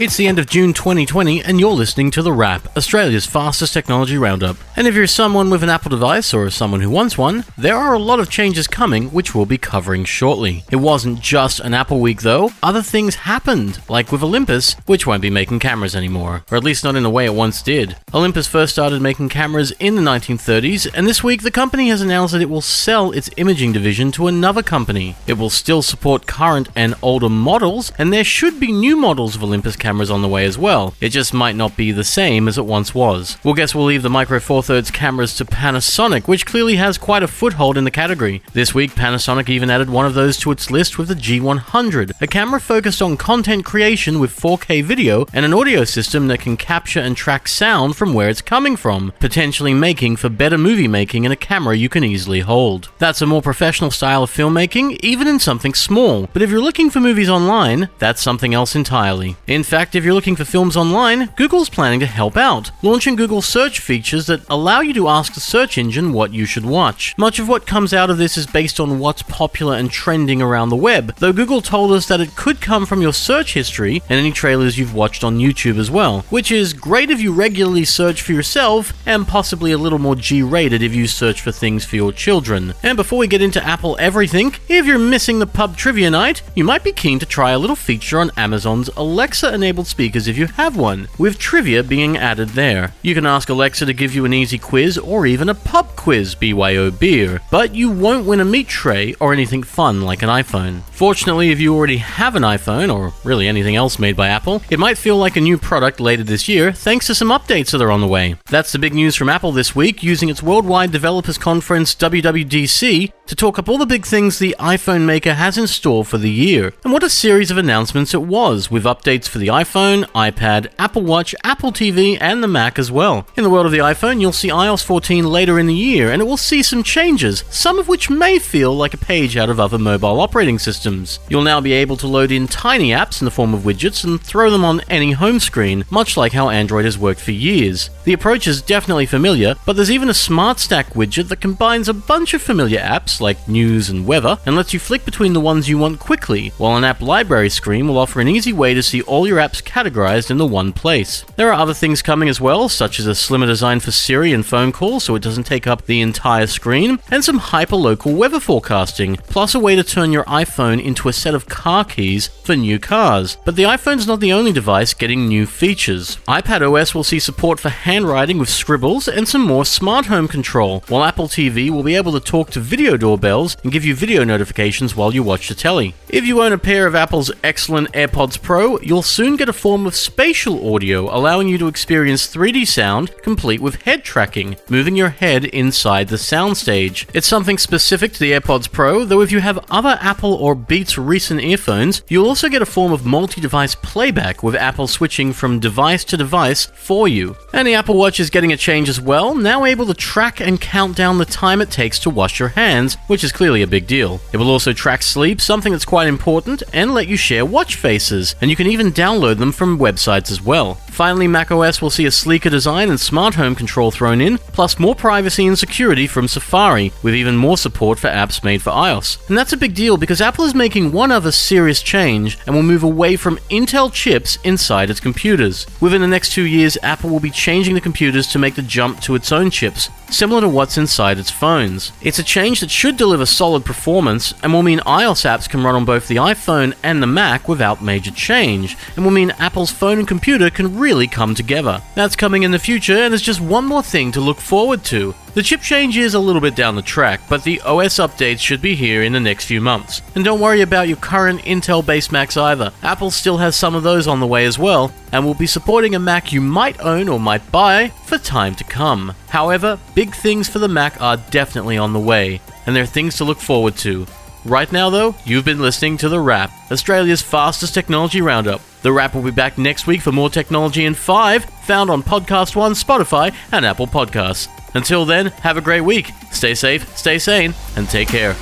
It's the end of June 2020, and you're listening to The Wrap, Australia's fastest technology roundup. And if you're someone with an Apple device or someone who wants one, there are a lot of changes coming, which we'll be covering shortly. It wasn't just an Apple week, though. Other things happened, like with Olympus, which won't be making cameras anymore, or at least not in the way it once did. Olympus first started making cameras in the 1930s, and this week the company has announced that it will sell its imaging division to another company. It will still support current and older models, and there should be new models of Olympus cameras cameras on the way as well. It just might not be the same as it once was. Well, guess we'll leave the Micro Four Thirds cameras to Panasonic, which clearly has quite a foothold in the category. This week, Panasonic even added one of those to its list with the G100, a camera focused on content creation with 4K video and an audio system that can capture and track sound from where it's coming from, potentially making for better movie making in a camera you can easily hold. That's a more professional style of filmmaking, even in something small. But if you're looking for movies online, that's something else entirely. In fact, fact, if you're looking for films online, Google's planning to help out, launching Google search features that allow you to ask the search engine what you should watch. Much of what comes out of this is based on what's popular and trending around the web, though Google told us that it could come from your search history and any trailers you've watched on YouTube as well, which is great if you regularly search for yourself and possibly a little more G rated if you search for things for your children. And before we get into Apple everything, if you're missing the pub trivia night, you might be keen to try a little feature on Amazon's Alexa enabled enabled speakers if you have one, with trivia being added there. You can ask Alexa to give you an easy quiz or even a pub quiz, BYO beer, but you won't win a meat tray or anything fun like an iPhone. Fortunately, if you already have an iPhone, or really anything else made by Apple, it might feel like a new product later this year thanks to some updates that are on the way. That's the big news from Apple this week, using its Worldwide Developers Conference WWDC to talk up all the big things the iPhone maker has in store for the year. And what a series of announcements it was, with updates for the iPhone, iPad, Apple Watch, Apple TV, and the Mac as well. In the world of the iPhone, you'll see iOS 14 later in the year, and it will see some changes, some of which may feel like a page out of other mobile operating systems. You'll now be able to load in tiny apps in the form of widgets and throw them on any home screen, much like how Android has worked for years. The approach is definitely familiar, but there's even a Smart Stack widget that combines a bunch of familiar apps like news and weather, and lets you flick between the ones you want quickly, while an app library screen will offer an easy way to see all your apps categorized in the one place. There are other things coming as well, such as a slimmer design for Siri and phone calls so it doesn't take up the entire screen, and some hyperlocal weather forecasting, plus a way to turn your iPhone into a set of car keys for new cars. But the iPhone's not the only device getting new features. iPad OS will see support for handwriting with scribbles and some more smart home control, while Apple TV will be able to talk to video doorbells and give you video notifications while you watch the telly. If you own a pair of Apple's excellent AirPods Pro, you'll soon get a form of spatial audio allowing you to experience 3D sound complete with head tracking, moving your head inside the soundstage. It's something specific to the AirPods Pro, though if you have other Apple or Beats recent earphones, you'll also get a form of multi-device playback with Apple switching from device to device for you. And the Apple Watch is getting a change as well, now able to track and count down the time it takes to wash your hands which is clearly a big deal. It will also track sleep, something that's quite important, and let you share watch faces, and you can even download them from websites as well. Finally, macOS will see a sleeker design and smart home control thrown in, plus more privacy and security from Safari, with even more support for apps made for iOS. And that's a big deal because Apple is making one other serious change and will move away from Intel chips inside its computers. Within the next two years, Apple will be changing the computers to make the jump to its own chips, similar to what's inside its phones. It's a change that should deliver solid performance and will mean iOS apps can run on both the iPhone and the Mac without major change, and will mean Apple's phone and computer can really come together. That's coming in the future, and there's just one more thing to look forward to. The chip change is a little bit down the track, but the OS updates should be here in the next few months. And don't worry about your current Intel based Macs either. Apple still has some of those on the way as well, and will be supporting a Mac you might own or might buy for time to come. However, big things for the Mac are definitely on the way, and there are things to look forward to. Right now, though, you've been listening to The Wrap, Australia's fastest technology roundup. The Wrap will be back next week for more technology in 5, found on Podcast One, Spotify, and Apple Podcasts. Until then, have a great week, stay safe, stay sane, and take care.